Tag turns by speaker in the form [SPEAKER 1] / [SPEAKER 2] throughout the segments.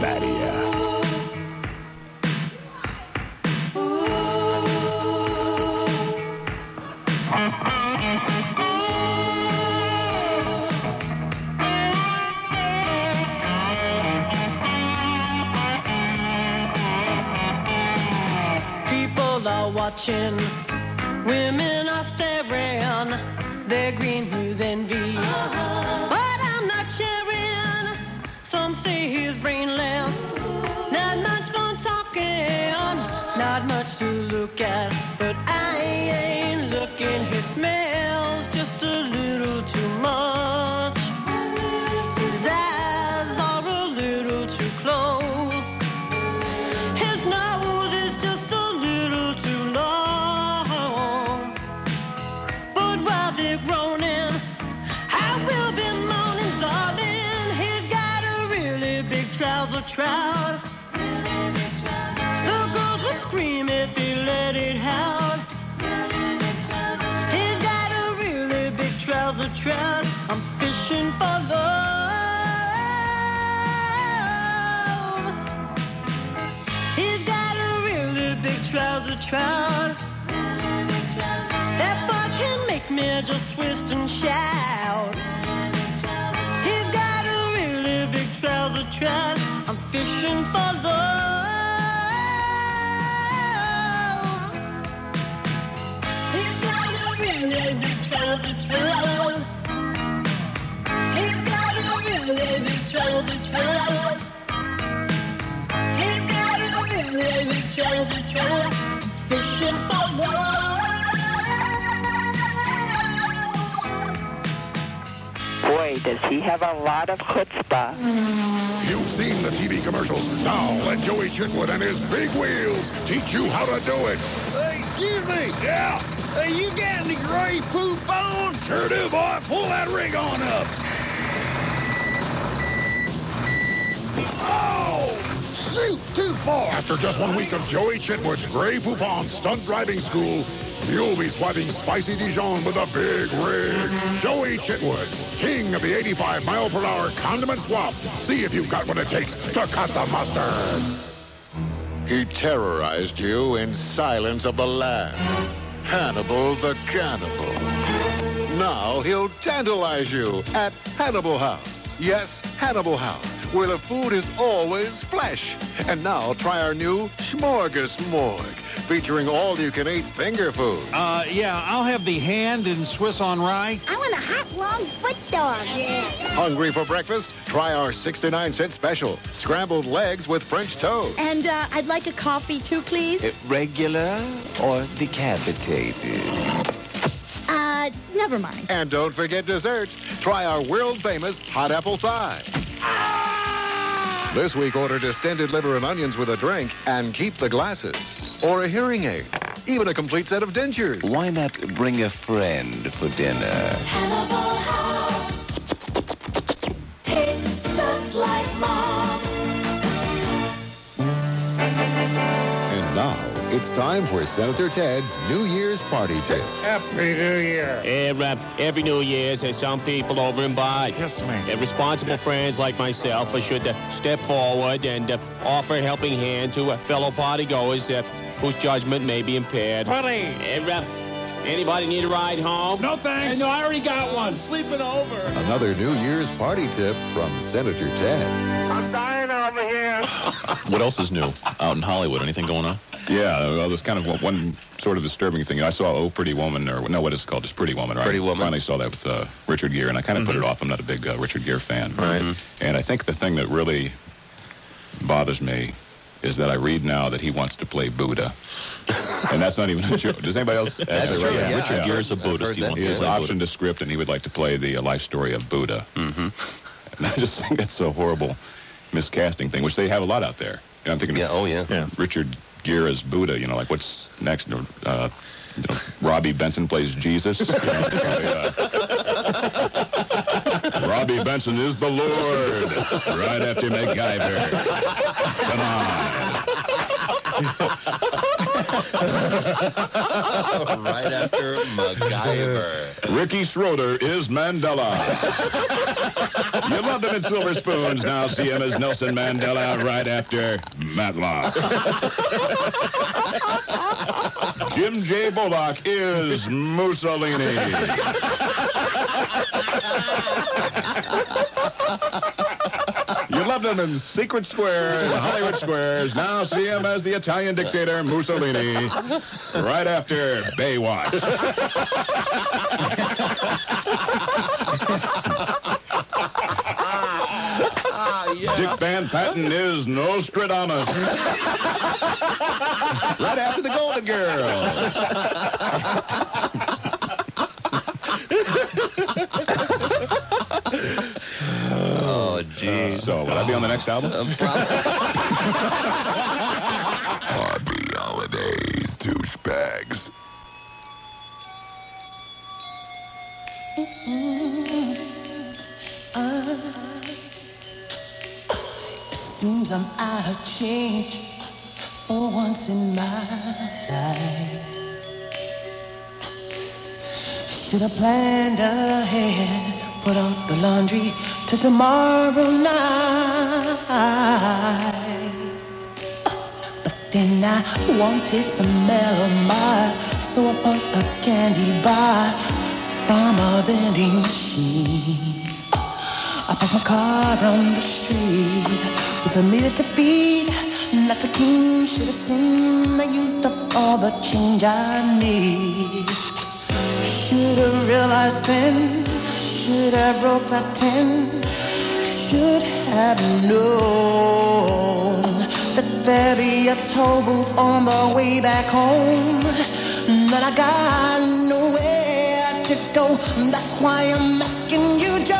[SPEAKER 1] barrier.
[SPEAKER 2] People are watching, women trout. That boy can make me just twist and shout. He's got a really big trouser trout. I'm fishing for
[SPEAKER 3] Boy, does he have a lot of chutzpah.
[SPEAKER 4] You've seen the TV commercials. Now let Joey Chitwood and his big wheels teach you how to do it.
[SPEAKER 5] Hey, excuse me.
[SPEAKER 4] Yeah,
[SPEAKER 5] Hey, you got any gray poop on?
[SPEAKER 4] sure do, boy. Pull that rig on up. Oh!
[SPEAKER 5] Shoot, too far.
[SPEAKER 4] After just one week of Joey Chitwood's Grey Poupon stunt driving school, you'll be swiping spicy Dijon with a big rig. Joey Chitwood, king of the 85 mile per hour condiment swap. See if you've got what it takes to cut the mustard.
[SPEAKER 6] He terrorized you in Silence of the Lambs. Hannibal the Cannibal. Now he'll tantalize you at Hannibal House. Yes, Hannibal House, where the food is always flesh. And now try our new Smorgasmorg, featuring all-you-can-eat finger food.
[SPEAKER 7] Uh, yeah, I'll have the hand and Swiss on rye.
[SPEAKER 8] I want a hot, long foot dog.
[SPEAKER 6] Hungry for breakfast? Try our 69 cent special, scrambled legs with French toast.
[SPEAKER 8] And uh, I'd like a coffee too, please.
[SPEAKER 1] Regular or decapitated?
[SPEAKER 8] Uh, never mind.
[SPEAKER 6] And don't forget dessert. Try our world-famous hot apple pie. This week, order distended liver and onions with a drink and keep the glasses. Or a hearing aid. Even a complete set of dentures.
[SPEAKER 1] Why not bring a friend for dinner?
[SPEAKER 6] And it's time for Senator Ted's New Year's party tips.
[SPEAKER 5] Happy New Year.
[SPEAKER 9] Every, uh, every New Year's, there's some people over and by.
[SPEAKER 5] Yes, ma'am.
[SPEAKER 9] Uh, responsible friends like myself should uh, step forward and uh, offer a helping hand to uh, fellow partygoers uh, whose judgment may be impaired.
[SPEAKER 5] Buddy.
[SPEAKER 9] Anybody need a ride home?
[SPEAKER 5] No thanks.
[SPEAKER 9] no, I already got one. Sleeping over.
[SPEAKER 6] Another New Year's party tip from Senator Ted.
[SPEAKER 5] I'm dying over here.
[SPEAKER 10] What else is new out in Hollywood? Anything going on?
[SPEAKER 11] Yeah, well, there's kind of one, one sort of disturbing thing. I saw Oh Pretty Woman, or no, what is it called? Just Pretty Woman, right?
[SPEAKER 10] Pretty Woman.
[SPEAKER 11] Finally saw that with uh, Richard Gere, and I kind of put it off. I'm not a big uh, Richard Gere fan.
[SPEAKER 10] Right.
[SPEAKER 11] And I think the thing that really bothers me is that I read now that he wants to play Buddha. and that's not even a joke. Does anybody else?
[SPEAKER 10] That's true, yeah. Richard Gere's a
[SPEAKER 11] I've
[SPEAKER 10] Buddhist. He wants
[SPEAKER 11] He
[SPEAKER 10] to
[SPEAKER 11] has
[SPEAKER 10] play
[SPEAKER 11] optioned
[SPEAKER 10] Buddha.
[SPEAKER 11] a script, and he would like to play the uh, life story of Buddha.
[SPEAKER 10] Mm-hmm.
[SPEAKER 11] And I just think that's so horrible miscasting thing, which they have a lot out there. You know, I'm thinking
[SPEAKER 10] Yeah, oh, yeah.
[SPEAKER 11] yeah. Richard Gere as Buddha. You know, like what's next? Uh, you know, Robby Benson plays Jesus. You know, uh, Robby Benson is the Lord. Right after MacGyver. Come on.
[SPEAKER 1] right after MacGyver.
[SPEAKER 11] Ricky Schroder is Mandela. you loved him in Silver Spoons. Now see him as Nelson Mandela right after Matlock. Jim J. Bullock is Mussolini. In Secret Square, Hollywood Squares. Now see him as the Italian dictator Mussolini, right after Baywatch. Dick Van Patten is Nostradamus. right after the Golden Girl.
[SPEAKER 1] Oh, gee.
[SPEAKER 11] So, will be on the next album?
[SPEAKER 12] Uh, Happy holidays, douchebags.
[SPEAKER 13] Seems I'm out of change for once in my life. Should have planned ahead, put off the laundry to tomorrow night. But then I wanted some melamine, so I bought a candy bar from a vending machine. I parked my car on the street with a meter to feed. Not the king should have seen I used up all the change I need. Should have realized then, should have broke that ten, should have known that there'd be a toll booth on the way back home. That I got nowhere to go. That's why I'm asking you, Joe.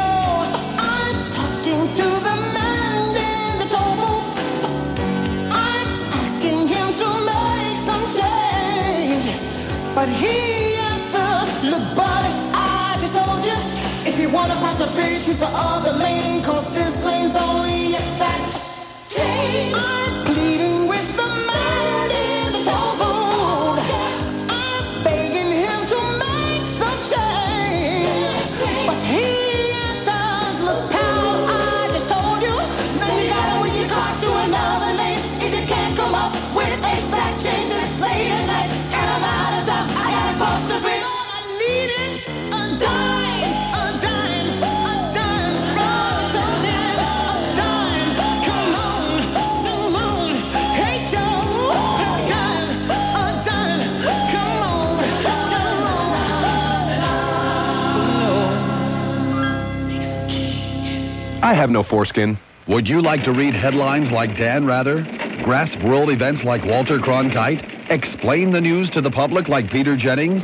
[SPEAKER 13] I'm talking to the man in the toll. I'm asking him to make some change. But he Want to cross the bridge, use the other lane, cause this I
[SPEAKER 14] have no foreskin. Would you like to read headlines like Dan Rather? Grasp world events like Walter Cronkite? Explain the news to the public like Peter Jennings?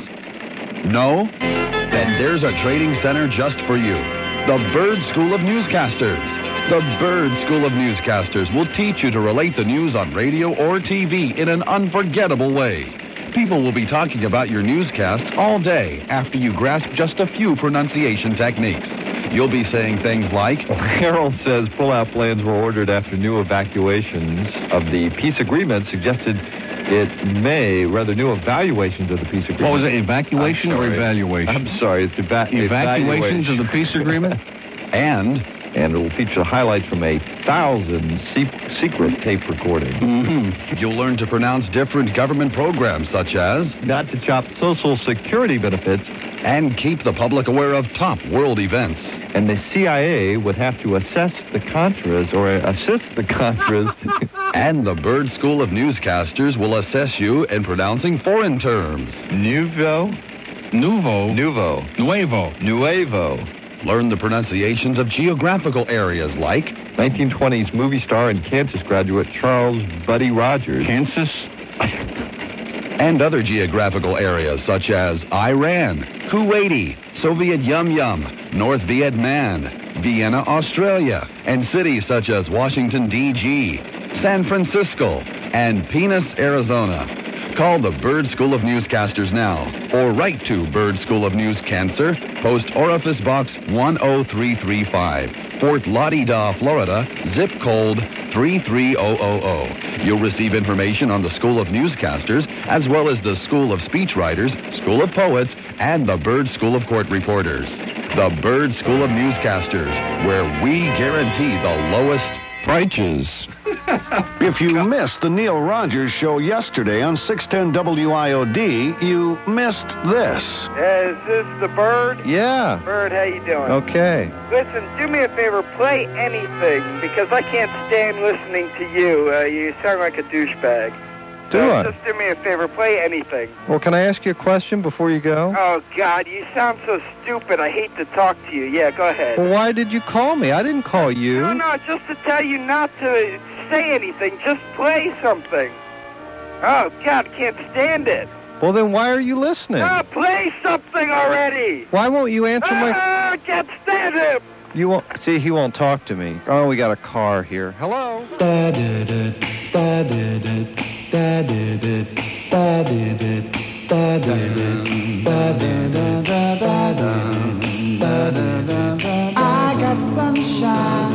[SPEAKER 14] No? Then there's a training center just for you. The Bird School of Newscasters. The Bird School of Newscasters will teach you to relate the news on radio or TV in an unforgettable way. People will be talking about your newscasts all day after you grasp just a few pronunciation techniques. You'll be saying things like,
[SPEAKER 15] Harold says pullout plans were ordered after new evacuations of the peace agreement suggested it may, rather new evaluations of the peace agreement.
[SPEAKER 16] What was it, evacuation or evaluation?
[SPEAKER 15] I'm sorry, it's eva-
[SPEAKER 16] Evacuations of the peace agreement?
[SPEAKER 14] and
[SPEAKER 15] and it will feature highlights from a thousand se- secret tape recordings.
[SPEAKER 14] Mm-hmm. You'll learn to pronounce different government programs such as
[SPEAKER 15] not to chop Social Security benefits
[SPEAKER 14] and keep the public aware of top world events.
[SPEAKER 15] And the CIA would have to assess the Contras or assist the Contras.
[SPEAKER 14] and the Bird School of Newscasters will assess you in pronouncing foreign terms.
[SPEAKER 15] Nouveau,
[SPEAKER 16] Nouveau,
[SPEAKER 15] Nouveau,
[SPEAKER 16] Nuevo.
[SPEAKER 15] Nuevo.
[SPEAKER 14] Learn the pronunciations of geographical areas like
[SPEAKER 15] 1920s movie star and Kansas graduate Charles Buddy Rogers.
[SPEAKER 16] Kansas?
[SPEAKER 14] and other geographical areas such as Iran, Kuwaiti, Soviet Yum Yum, North Vietnam, Vienna, Australia, and cities such as Washington, D.G., San Francisco, and Penis, Arizona. Call the Bird School of Newscasters now or write to Bird School of News Cancer, Post Orifice Box 10335, Fort Lauderdale, Florida, zip code 33000. You'll receive information on the School of Newscasters, as well as the School of Speechwriters, School of Poets, and the Bird School of Court Reporters. The Bird School of Newscasters, where we guarantee the lowest
[SPEAKER 17] prices. If you missed the Neil Rogers show yesterday on 610 WIOD, you missed this.
[SPEAKER 18] Is this the bird?
[SPEAKER 17] Yeah.
[SPEAKER 18] Bird, how you doing?
[SPEAKER 17] Okay.
[SPEAKER 18] Listen, do me a favor, play anything because I can't stand listening to you. Uh, you sound like a douchebag.
[SPEAKER 17] Do
[SPEAKER 18] so
[SPEAKER 17] I?
[SPEAKER 18] Just do me a favor, play anything.
[SPEAKER 17] Well, can I ask you a question before you go?
[SPEAKER 18] Oh God, you sound so stupid. I hate to talk to you. Yeah, go ahead.
[SPEAKER 17] Well, why did you call me? I didn't call you.
[SPEAKER 18] No, no, just to tell you not to say anything. Just play something. Oh God, can't stand it.
[SPEAKER 17] Well, then why are you listening?
[SPEAKER 18] Oh, play something already.
[SPEAKER 17] Why won't you answer my...
[SPEAKER 18] Ah, can't stand him.
[SPEAKER 17] You won't... See, he won't talk to me. Oh, we got a car here. Hello?
[SPEAKER 13] I got sunshine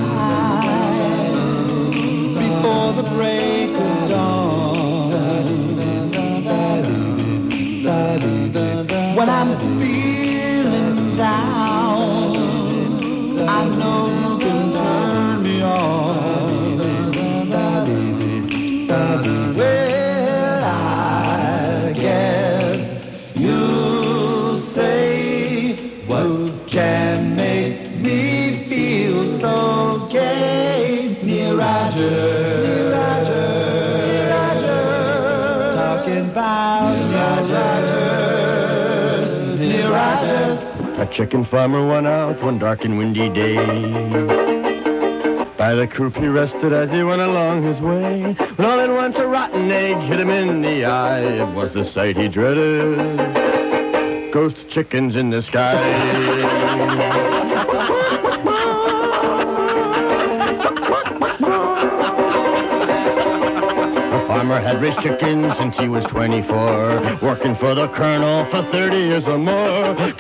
[SPEAKER 13] before the break of dawn. When I'm feeling down, I know
[SPEAKER 19] chicken farmer went out one dark and windy day. By the coop he rested as he went along his way. When all at once a rotten egg hit him in the eye. It was the sight he dreaded. Ghost chickens in the sky. The farmer had raised chickens since he was 24, working for the colonel for 30 years or more, those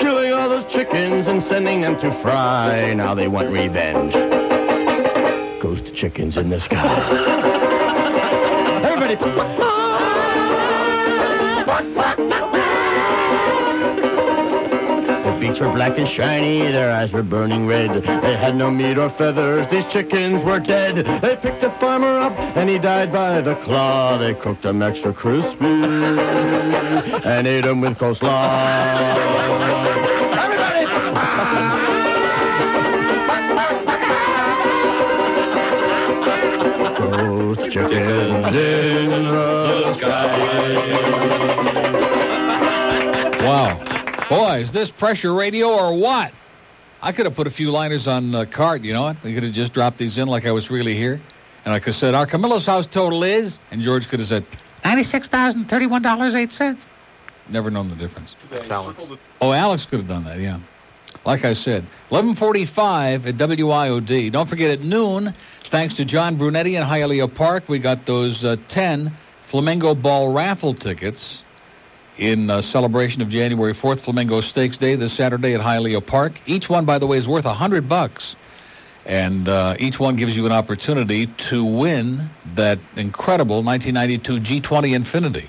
[SPEAKER 19] chickens and sending them to fry. Now they want revenge. Ghost chickens in the sky. Everybody. The beaks were black and shiny, their eyes were burning red. They had no meat or feathers, these chickens were dead. They picked the farmer up, and he died by the claw. They cooked him extra crispy and ate him with coleslaw. Ghost chickens in the sky.
[SPEAKER 16] Wow. Boy, is this pressure radio or what? I could have put a few liners on the card, you know what? We could have just dropped these in like I was really here. And I could have said, our Camillo's house total is, and George could have said, $96,031.08. Never known the difference.
[SPEAKER 10] That's Alex.
[SPEAKER 16] Oh, Alex could have done that, yeah. Like I said, 1145 at WIOD. Don't forget at noon, thanks to John Brunetti and Hialeah Park, we got those uh, 10 Flamingo Ball raffle tickets in uh, celebration of January 4th, Flamingo Stakes Day, this Saturday at Hialeah Park. Each one, by the way, is worth 100 bucks. And uh, each one gives you an opportunity to win that incredible 1992 G20 Infiniti.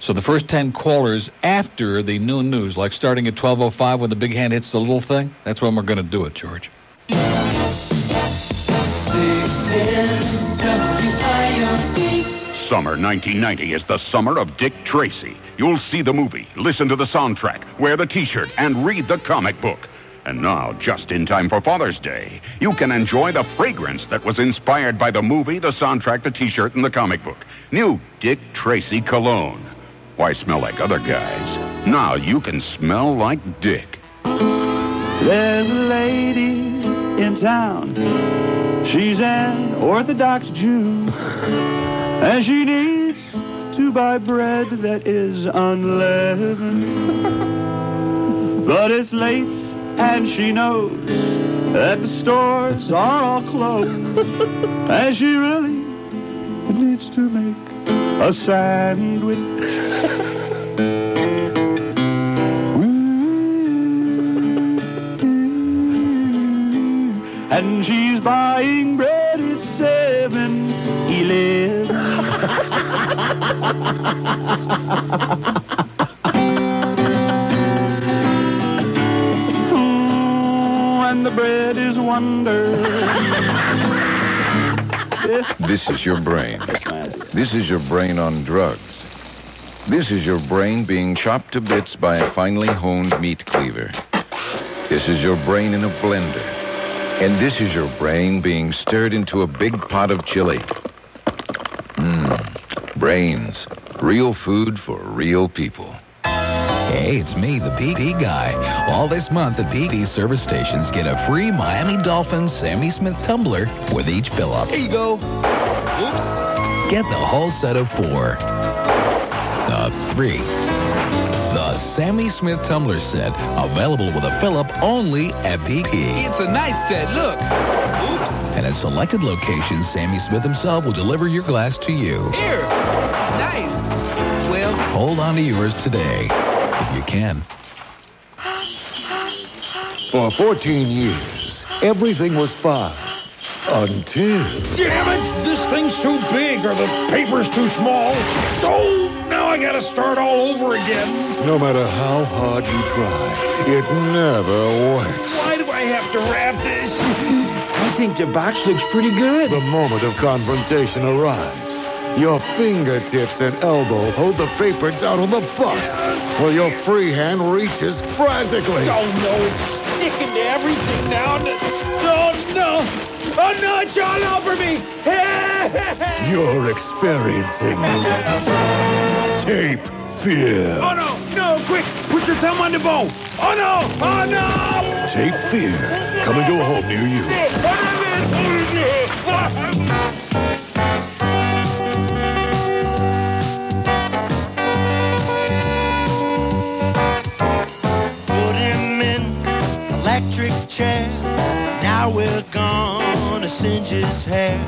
[SPEAKER 16] So the first 10 callers after the noon news, like starting at 12.05 when the big hand hits the little thing, that's when we're going to do it, George.
[SPEAKER 12] Summer 1990 is the summer of Dick Tracy. You'll see the movie, listen to the soundtrack, wear the t-shirt, and read the comic book. And now, just in time for Father's Day, you can enjoy the fragrance that was inspired by the movie, the soundtrack, the t-shirt, and the comic book. New Dick Tracy cologne. Why smell like other guys? Now you can smell like Dick.
[SPEAKER 20] There's a lady in town. She's an Orthodox Jew. And she needs to buy bread that is unleavened. but it's late, and she knows that the stores are all closed. and she really needs to make a sandwich. And she's buying bread
[SPEAKER 21] and the bread is wonder.
[SPEAKER 10] This is your brain. This is your brain on drugs. This is your brain being chopped to bits by a finely honed meat cleaver. This is your brain in a blender. And this is your brain being stirred into a big pot of chili. Brains. Real food for real people.
[SPEAKER 22] Hey, it's me, the PP guy. All this month at PP service stations get a free Miami Dolphins Sammy Smith tumbler with each fill up. Here you go. Oops. Get the whole set of four. The three. The Sammy Smith tumbler set, available with a fill up only at PP.
[SPEAKER 23] It's a nice set. Look. Oops.
[SPEAKER 22] And at selected locations, Sammy Smith himself will deliver your glass to you.
[SPEAKER 23] Here. Nice. Well,
[SPEAKER 22] Hold on to yours today, if you can.
[SPEAKER 6] For 14 years, everything was fine. Until.
[SPEAKER 24] Damn it! This thing's too big or the paper's too small. Oh, now I gotta start all over again.
[SPEAKER 6] No matter how hard you try, it never works.
[SPEAKER 24] Why do I have to wrap this? I think the box looks pretty good.
[SPEAKER 6] The moment of confrontation arrives. Your fingertips and elbow hold the paper down on the box, while your free hand reaches frantically.
[SPEAKER 24] Oh no, it's sticking to everything now. Oh no! Oh no, it's all over me!
[SPEAKER 6] You're experiencing tape fear.
[SPEAKER 24] Oh no, no, quick! Put your thumb on the bow! Oh no! Oh no!
[SPEAKER 6] Tape fear coming to a home near you.
[SPEAKER 8] electric chair. Now we're gonna singe his hair.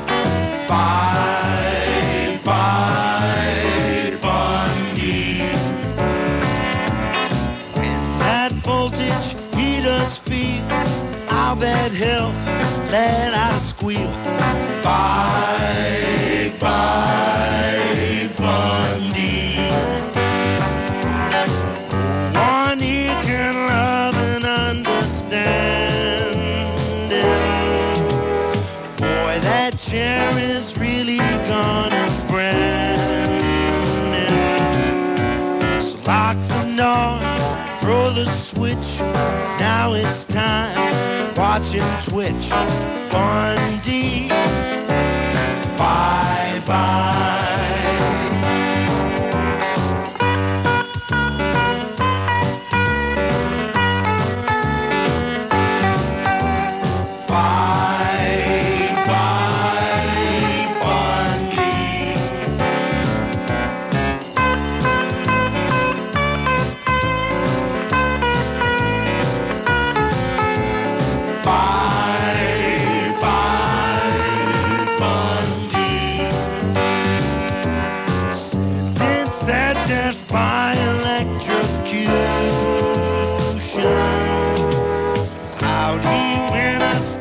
[SPEAKER 8] Fight, fight, that voltage he does feel, I'll bet he'll let out a squeal. Fight, fight, door, throw the switch. Now it's time. Watch him twitch. Bundy. Bye. Bye,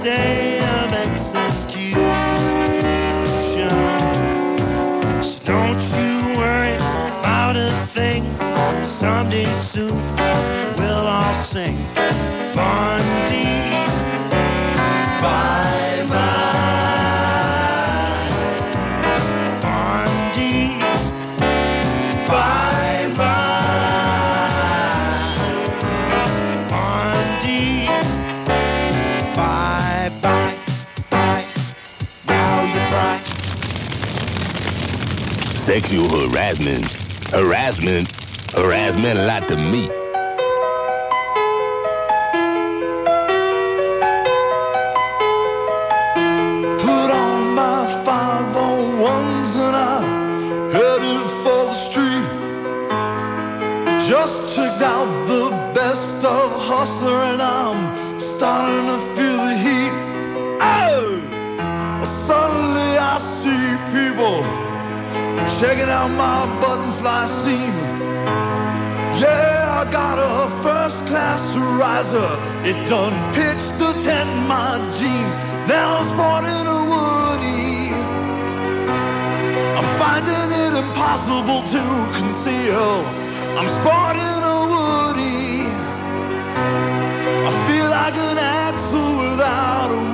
[SPEAKER 8] stay of execution. So don't you worry about a thing. Someday soon
[SPEAKER 25] Sexual harassment. Harassment. Harassment a lot to me.
[SPEAKER 8] Checking out my button fly scene. Yeah, I got a first class riser. It done pitched to tent my jeans. Now I was brought in a woody.
[SPEAKER 25] I'm finding it impossible to conceal. I'm sporting a Woody. I feel like an axle without a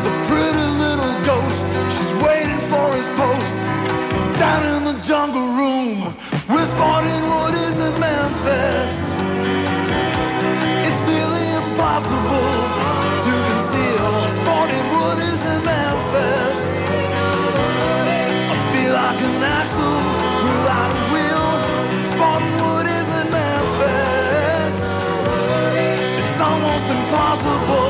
[SPEAKER 25] There's a pretty little ghost, she's waiting for his post. Down in the jungle room, we're what is in Memphis. It's nearly impossible to conceal. Sporting. I feel like an axle without a wheel. Sporting. It's almost impossible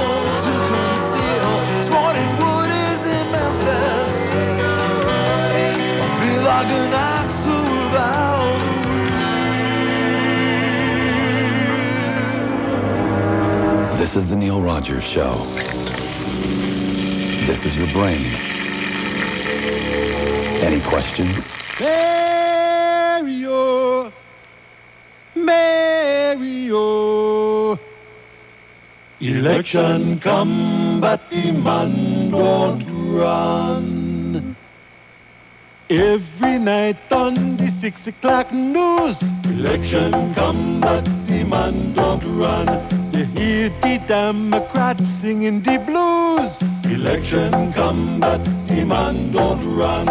[SPEAKER 14] is the Neil Rogers Show. This is your brain. Any questions?
[SPEAKER 20] Mario, Mario. Election come, but the man don't run. Every night on the six o'clock news, election come, but the man don't run. You hear the Democrats singing the blues. Election come, but the man don't run.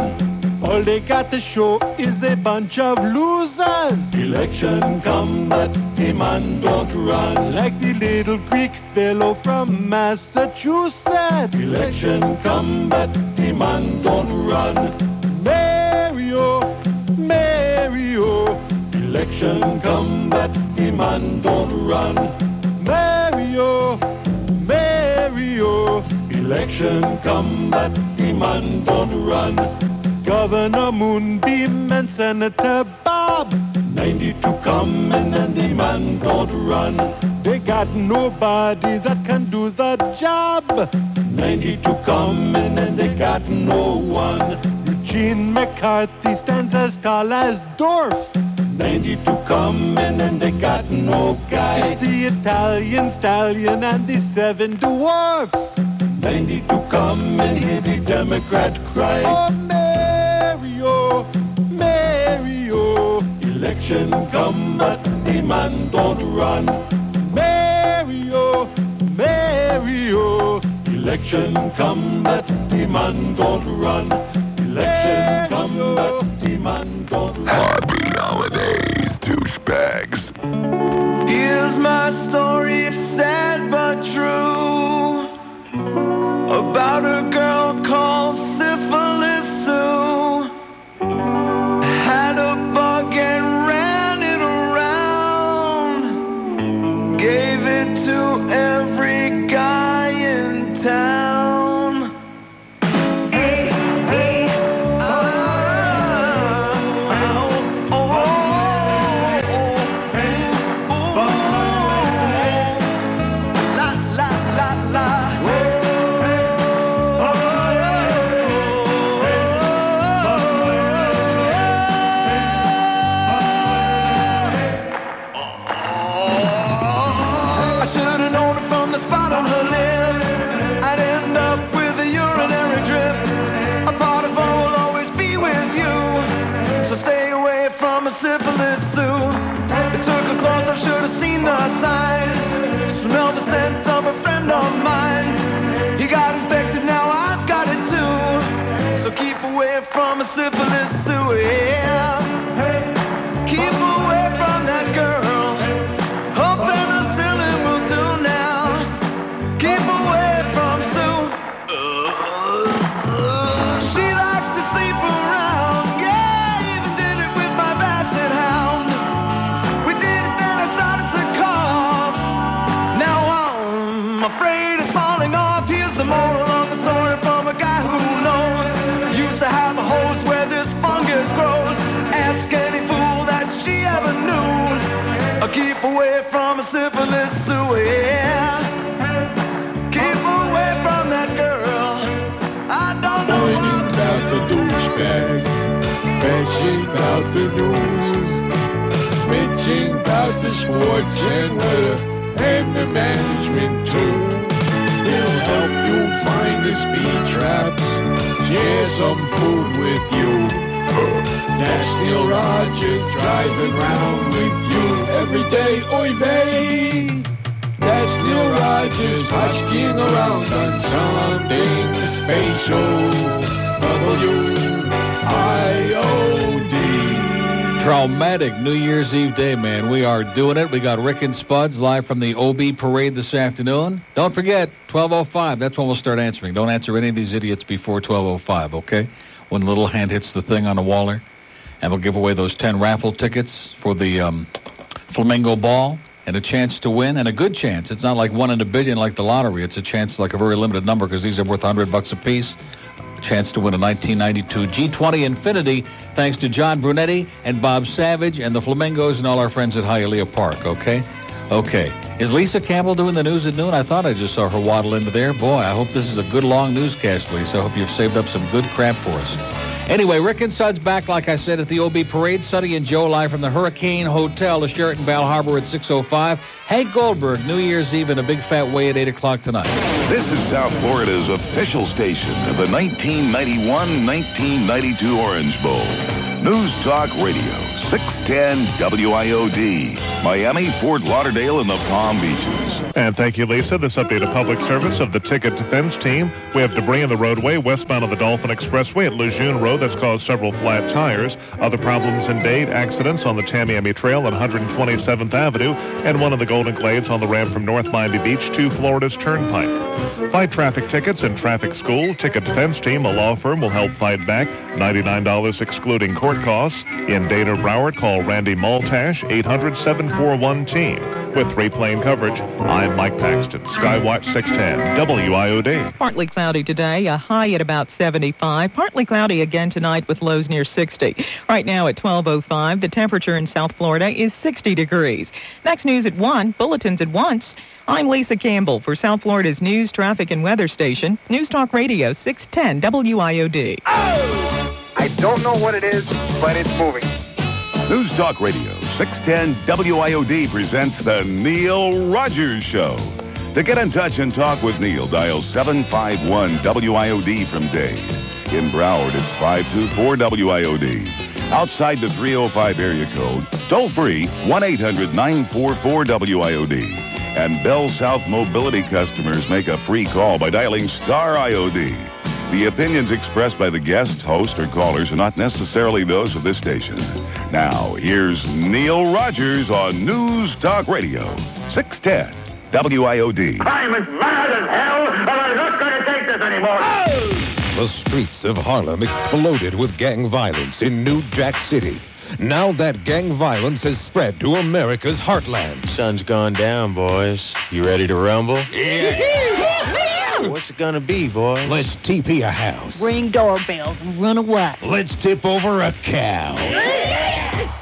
[SPEAKER 20] All they got to show is a bunch of losers. Election come, but the man don't run. Like the little Greek fellow from Massachusetts. Election come, but the man don't run. Mario, Mario. Election come, but the man don't run. Mario, Mario. Election come, but the man don't run. Governor Moonbeam and Senator Bob. 92 coming and the man don't run. They got nobody that can do the job. 92 coming and they got no one. Eugene McCarthy stands as tall as dwarfs. 92 coming and they got no guy. It's the Italian stallion and the seven dwarfs. 92 coming, hear the Democrat cry. Oh, Mario, Mario. Election come, but the man don't run. Mario, Mario. Election come, but the man don't run. Election come, but the man don't run.
[SPEAKER 26] Holidays, douchebags.
[SPEAKER 25] Here's my story, sad but true. About a girl called afraid it's falling off. Here's the moral of the story from a guy who knows. Used to have a hose where this fungus grows. Ask any fool that she ever knew. Or
[SPEAKER 27] keep away from a syphilis sewer. Yeah. Keep away from that girl. I don't know Boy, why.
[SPEAKER 24] About the douchebags, bitching about the news, bitching about the sports and weather the management too. He'll help you find the speed traps, share some food with you. That's Neil Rogers driving round with you every day, oy vey. That's Neil Rogers husking around on something special. W-I-O-D.
[SPEAKER 16] Traumatic New Year's Eve day, man. We are doing it. We got Rick and Spuds live from the OB parade this afternoon. Don't forget, 12.05. That's when we'll start answering. Don't answer any of these idiots before 12.05, okay? When little hand hits the thing on the waller. And we'll give away those 10 raffle tickets for the um, Flamingo Ball and a chance to win, and a good chance. It's not like one in a billion like the lottery. It's a chance like a very limited number because these are worth 100 bucks a piece. Chance to win a 1992 G20 Infiniti thanks to John Brunetti and Bob Savage and the Flamingos and all our friends at Hialeah Park, okay? Okay. Is Lisa Campbell doing the news at noon? I thought I just saw her waddle into there. Boy, I hope this is a good long newscast, Lisa. I hope you've saved up some good crap for us. Anyway, Rick and Spuds back, like I said, at the OB Parade. Sonny and Joe live from the Hurricane Hotel, the Sheraton Bal Harbour at 6.05. Hank Goldberg, New Year's Eve in a big fat way at 8 o'clock tonight.
[SPEAKER 11] This is South Florida's official station of the 1991-1992 Orange Bowl. News Talk Radio, 610 WIOD, Miami, Fort Lauderdale, and the Palm Beaches.
[SPEAKER 28] And thank you, Lisa. This updated public service of the ticket defense team. We have debris in the roadway westbound of the Dolphin Expressway at Lejeune Road that's caused several flat tires. Other problems in Dade, accidents on the Tamiami Trail on 127th Avenue, and one in the Golden Glades on the ramp from North Miami Beach to Florida's Turnpike. Fight traffic tickets and traffic school. Ticket defense team, a law firm, will help fight back. $99 excluding court costs. In Dade or Broward, call Randy Maltash, 800-741-TEAM. With three-plane coverage, I'm Mike Paxton, Skywatch 610, WIOD.
[SPEAKER 29] Partly cloudy today, a high at about 75. Partly cloudy again tonight with lows near 60. Right now at 12.05, the temperature in South Florida is 60 degrees. Next news at 1, bulletins at once. I'm Lisa Campbell for South Florida's news, traffic, and weather station, News Talk Radio 610 WIOD. Oh!
[SPEAKER 30] I don't know what it is, but it's moving.
[SPEAKER 11] News Talk Radio, 610 WIOD presents the Neil Rogers Show. To get in touch and talk with Neil, dial 751 WIOD from Dade. In Broward, it's 524 WIOD. Outside the 305 area code, toll free 1 800 944 WIOD. And Bell South Mobility customers make a free call by dialing Star IOD. The opinions expressed by the guests, host, or callers are not necessarily those of this station. Now, here's Neil Rogers on News Talk Radio, 610 WIOD.
[SPEAKER 24] I'm as mad as hell, and I'm not going to take this anymore.
[SPEAKER 6] The streets of Harlem exploded with gang violence in New Jack City. Now that gang violence has spread to America's heartland.
[SPEAKER 31] Sun's gone down, boys. You ready to rumble?
[SPEAKER 6] Yeah.
[SPEAKER 31] What's it gonna be, boys?
[SPEAKER 6] Let's TP a house.
[SPEAKER 13] Ring doorbells and run away.
[SPEAKER 6] Let's tip over a cow.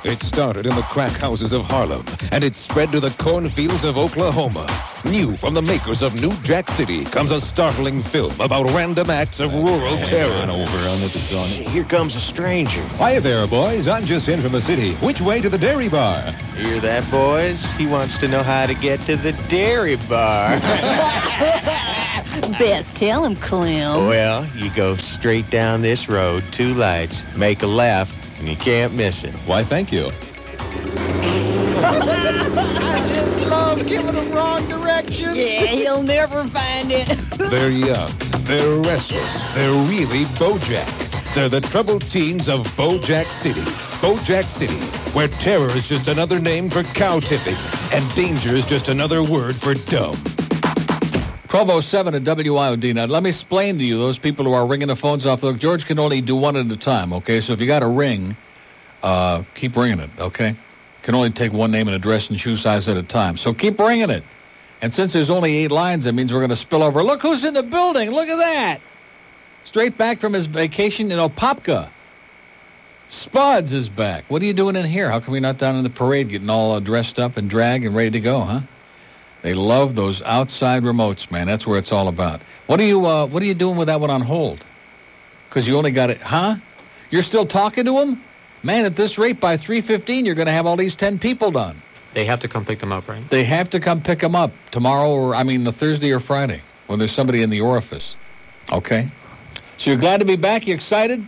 [SPEAKER 6] It started in the crack houses of Harlem, and it spread to the cornfields of Oklahoma. New from the makers of New Jack City comes a startling film about random acts of rural terror.
[SPEAKER 31] over under the gun. Here comes a stranger.
[SPEAKER 6] Hi there, boys. I'm just in from the city. Which way to the dairy bar?
[SPEAKER 31] Hear that, boys? He wants to know how to get to the dairy bar.
[SPEAKER 13] Best tell him, Clem.
[SPEAKER 31] well, you go straight down this road, two lights, make a left, and you can't miss it.
[SPEAKER 6] Why, thank you.
[SPEAKER 13] I just love giving them wrong directions. Yeah, he'll never find it.
[SPEAKER 6] They're young. They're restless. They're really Bojack. They're the troubled teens of Bojack City. Bojack City, where terror is just another name for cow tipping, and danger is just another word for dumb.
[SPEAKER 16] 1207 at WIOD. Now, let me explain to you, those people who are ringing the phones off, look, George can only do one at a time, okay? So if you got a ring, uh, keep ringing it, okay? Can only take one name and address and shoe size at a time. So keep ringing it. And since there's only eight lines, that means we're going to spill over. Look who's in the building. Look at that. Straight back from his vacation in Apopka. Spuds is back. What are you doing in here? How come you're not down in the parade getting all uh, dressed up and drag and ready to go, huh? They love those outside remotes, man. That's where it's all about. What are you uh, What are you doing with that one on hold? Because you only got it, huh? You're still talking to him, man. At this rate, by three fifteen, you're going to have all these ten people done.
[SPEAKER 32] They have to come pick them up, right?
[SPEAKER 16] They have to come pick them up tomorrow, or I mean, a Thursday or Friday, when there's somebody in the orifice. Okay. So you're glad to be back. You excited?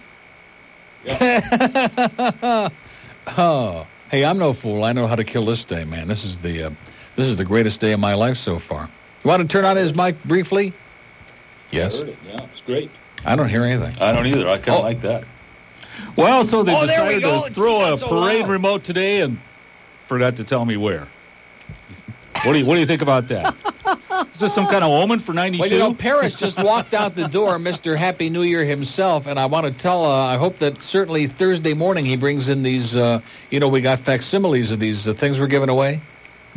[SPEAKER 16] Yeah. oh, hey, I'm no fool. I know how to kill this day, man. This is the uh, this is the greatest day of my life so far. You want to turn on his mic briefly? Yes.
[SPEAKER 7] I heard it. Yeah, it's great.
[SPEAKER 16] I don't hear anything.
[SPEAKER 7] I don't either. I kind of like that. Well, so they
[SPEAKER 16] Oh,
[SPEAKER 7] decided to throw a
[SPEAKER 16] so
[SPEAKER 7] parade
[SPEAKER 16] loud.
[SPEAKER 7] remote today and forgot to tell me where. What do you What do you think about that? Is this some kind of omen for '92?
[SPEAKER 16] Well, you know, Paris just walked out the door, Mr. Happy New Year himself, and I want to tell. Uh, I hope that certainly Thursday morning he brings in these. Uh, you know, we got facsimiles of these uh, things we're giving away,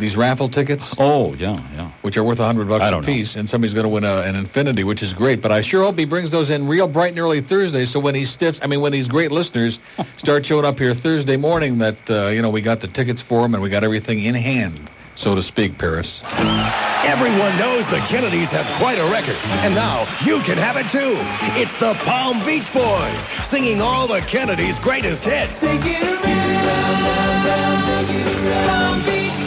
[SPEAKER 16] these raffle tickets.
[SPEAKER 7] Oh yeah, yeah.
[SPEAKER 16] Which are worth a hundred bucks
[SPEAKER 7] I
[SPEAKER 16] a
[SPEAKER 7] don't know.
[SPEAKER 16] piece, and somebody's going to win a, an Infiniti, which is great. But I sure hope he brings those in real bright and early Thursday, so when he stiffs, I mean, when these great listeners start showing up here Thursday morning, that uh, you know we got the tickets for them and we got everything in hand, so to speak, Paris.
[SPEAKER 33] Everyone knows the Kennedys have quite a record, and now you can have it too. It's the Palm Beach Boys singing all the Kennedys' greatest hits.
[SPEAKER 13] Take it around, round, round, round, take it around. Palm Beach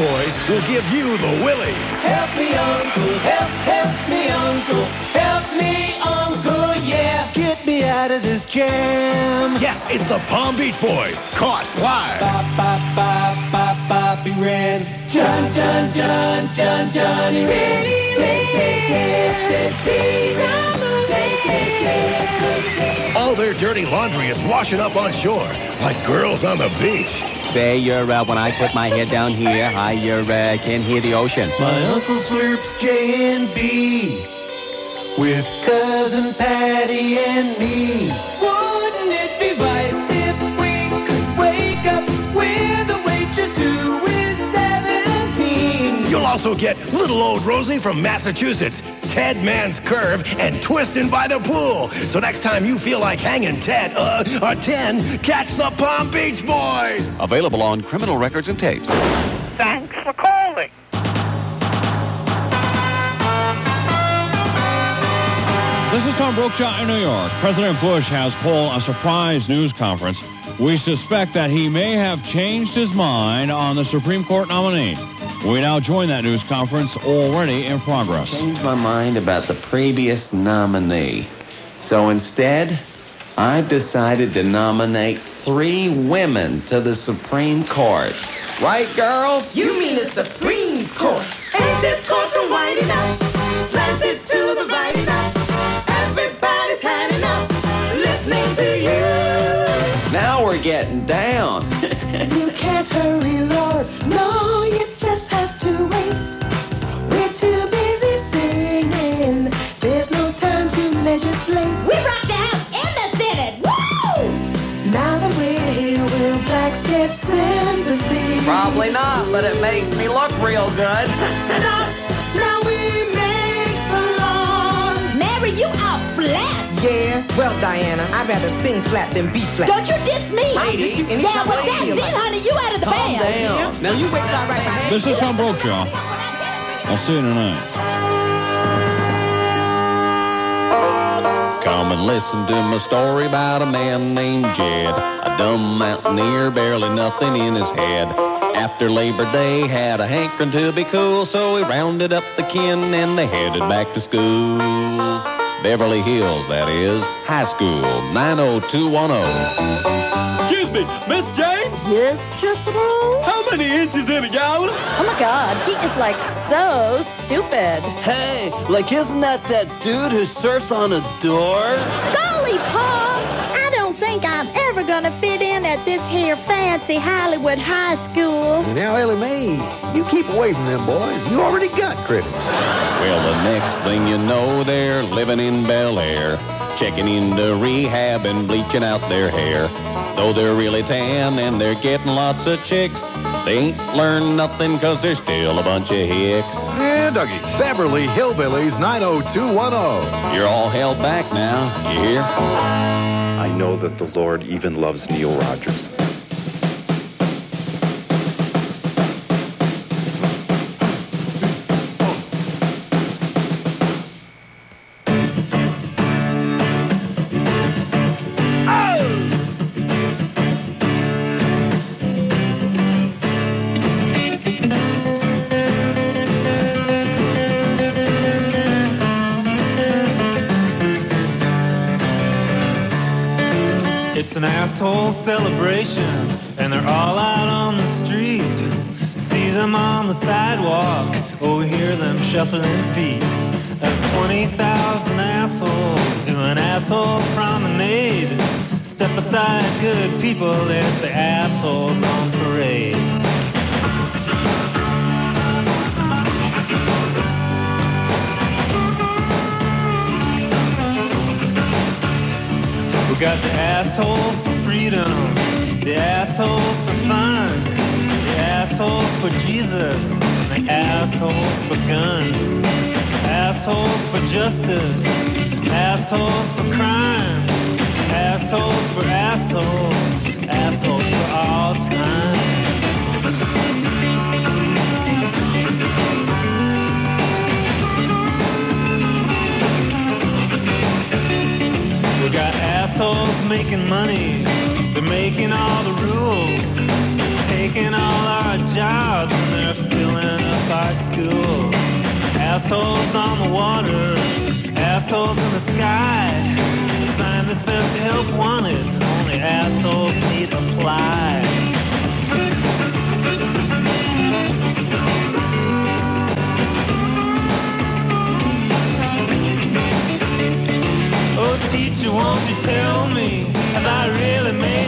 [SPEAKER 33] Boys will give you the willies.
[SPEAKER 13] Help me, Uncle. Help, help me, Uncle. Help me, Uncle, yeah.
[SPEAKER 33] Get me out of this jam. Yes, it's the Palm Beach Boys. Caught live.
[SPEAKER 13] Bop, bop, bop, bop, boppy red. John, John, John, John, Johnny red. Take, take, take, take, take, take.
[SPEAKER 33] All their dirty laundry is washing up on shore, like girls on the beach.
[SPEAKER 8] Say you're, uh, when I put my head down here, I you're, uh, can hear the ocean.
[SPEAKER 13] My uncle slurps J and B with cousin Patty and me. Wouldn't it be vice if we could wake up with a waitress who is 17?
[SPEAKER 33] You'll also get little old Rosie from Massachusetts, Ted Man's Curve, and Twisting by the Pool. So next time you feel like hanging Ted, uh, or 10, catch the Palm Beach Boys.
[SPEAKER 14] Available on criminal records and tapes.
[SPEAKER 18] Thanks for calling.
[SPEAKER 20] This is Tom Brookshire in New York. President Bush has called a surprise news conference. We suspect that he may have changed his mind on the Supreme Court nominee. We now join that news conference already in progress.
[SPEAKER 8] Changed my mind about the previous nominee. So instead, I've decided to nominate three women to the Supreme Court. Right, girls?
[SPEAKER 13] You mean the Supreme Court? Ain't this courtroom wide enough? Slanted to the right enough. Everybody's hiding up, listening to you.
[SPEAKER 8] Now we're getting down.
[SPEAKER 13] You can't hurry,
[SPEAKER 8] Probably not, but it makes me look real good.
[SPEAKER 13] Now we make the laws.
[SPEAKER 34] Mary, you are flat.
[SPEAKER 35] Yeah, well, Diana, I'd rather sing flat than be flat.
[SPEAKER 34] Don't you diss me.
[SPEAKER 35] Ladies, anytime
[SPEAKER 34] yeah, well,
[SPEAKER 35] I
[SPEAKER 34] that's
[SPEAKER 35] feel
[SPEAKER 34] it,
[SPEAKER 35] like-
[SPEAKER 34] honey. You out of the
[SPEAKER 35] Calm
[SPEAKER 34] band.
[SPEAKER 35] down. Now you wait till I write my
[SPEAKER 20] This is Tom Brookshire. I'll see you tonight.
[SPEAKER 8] Come and listen to my story about a man named Jed, a dumb mountaineer, barely nothing in his head. After Labor Day, had a hankering to be cool, so we rounded up the kin and they headed back to school. Beverly Hills, that is, high school, 90210.
[SPEAKER 20] Excuse me, Miss Jane?
[SPEAKER 34] Yes, Jethro?
[SPEAKER 20] How many inches in a gallon?
[SPEAKER 34] Oh, my God. He is like so stupid.
[SPEAKER 36] Hey, like, isn't that that dude who surfs on a door?
[SPEAKER 34] Golly, at this here fancy Hollywood high school.
[SPEAKER 37] Now, Ellie Mae, you keep away from them boys. You already got credit.
[SPEAKER 8] Well, the next thing you know, they're living in Bel Air, checking into rehab and bleaching out their hair. Though they're really tan and they're getting lots of chicks, They ain't learned nothing because they're still a bunch of hicks.
[SPEAKER 6] Yeah, Dougie. Beverly Hillbillies 90210.
[SPEAKER 8] You're all held back now. You hear?
[SPEAKER 38] I know that the Lord even loves Neil Rogers.
[SPEAKER 39] Assholes on parade. We got the assholes for freedom, the assholes for fun, the assholes for Jesus, the assholes for guns, assholes for justice, assholes for crime, assholes for assholes, assholes for all time. We got assholes making money. They're making all the rules. Taking all our jobs and they're filling up our schools. Assholes on the water. Assholes in the sky. The sign that says help wanted. Only assholes need apply. Oh, teacher, won't you tell me, have I really made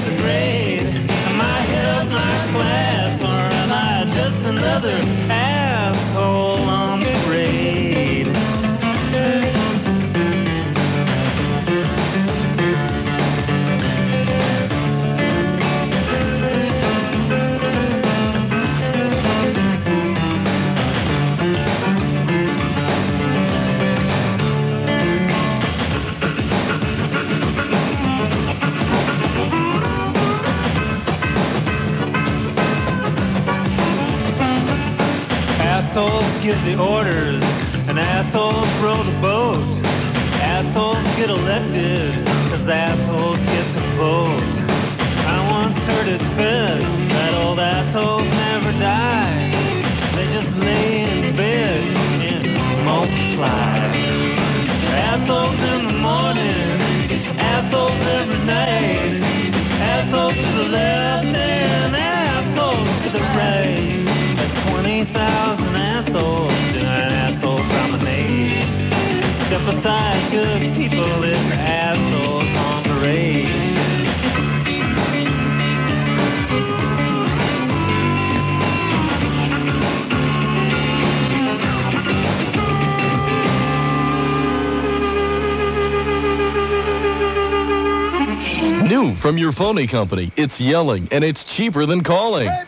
[SPEAKER 14] from your phony company, it's yelling, and it's cheaper than calling.
[SPEAKER 25] Hey,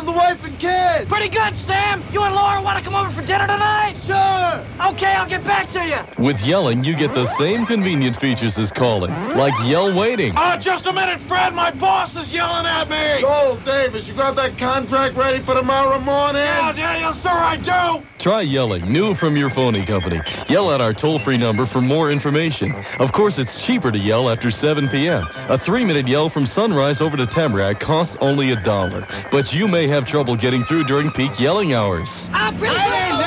[SPEAKER 25] Bill! How's the wife and kids? Pretty good, Sam. You and Laura want to come over for dinner tonight? Sure. Okay, I'll get back to you.
[SPEAKER 14] With yelling, you get the same convenient features as calling, like yell waiting.
[SPEAKER 25] Oh, just a minute, Fred. My boss is yelling at me.
[SPEAKER 40] Oh, Davis, you got that contract ready for tomorrow morning?
[SPEAKER 25] Yeah, yeah, yes, sir, I do.
[SPEAKER 14] Try yelling, new from your phony company. Yell at our toll-free number for more information. Of course, it's cheaper to yell after 7 p.m. A three-minute yell from sunrise over to Tamarac costs only a dollar. But you may have trouble getting through during peak yelling hours.
[SPEAKER 25] I'm pretty hey, no.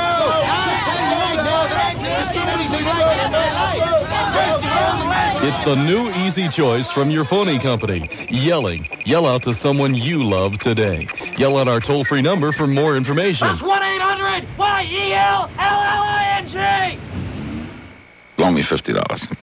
[SPEAKER 14] It's the new easy choice from your phony company. Yelling. Yell out to someone you love today. Yell at our toll-free number for more information.
[SPEAKER 25] That's 1-800-Y-E-L-L-L-I-N-G.
[SPEAKER 1] Loan me $50.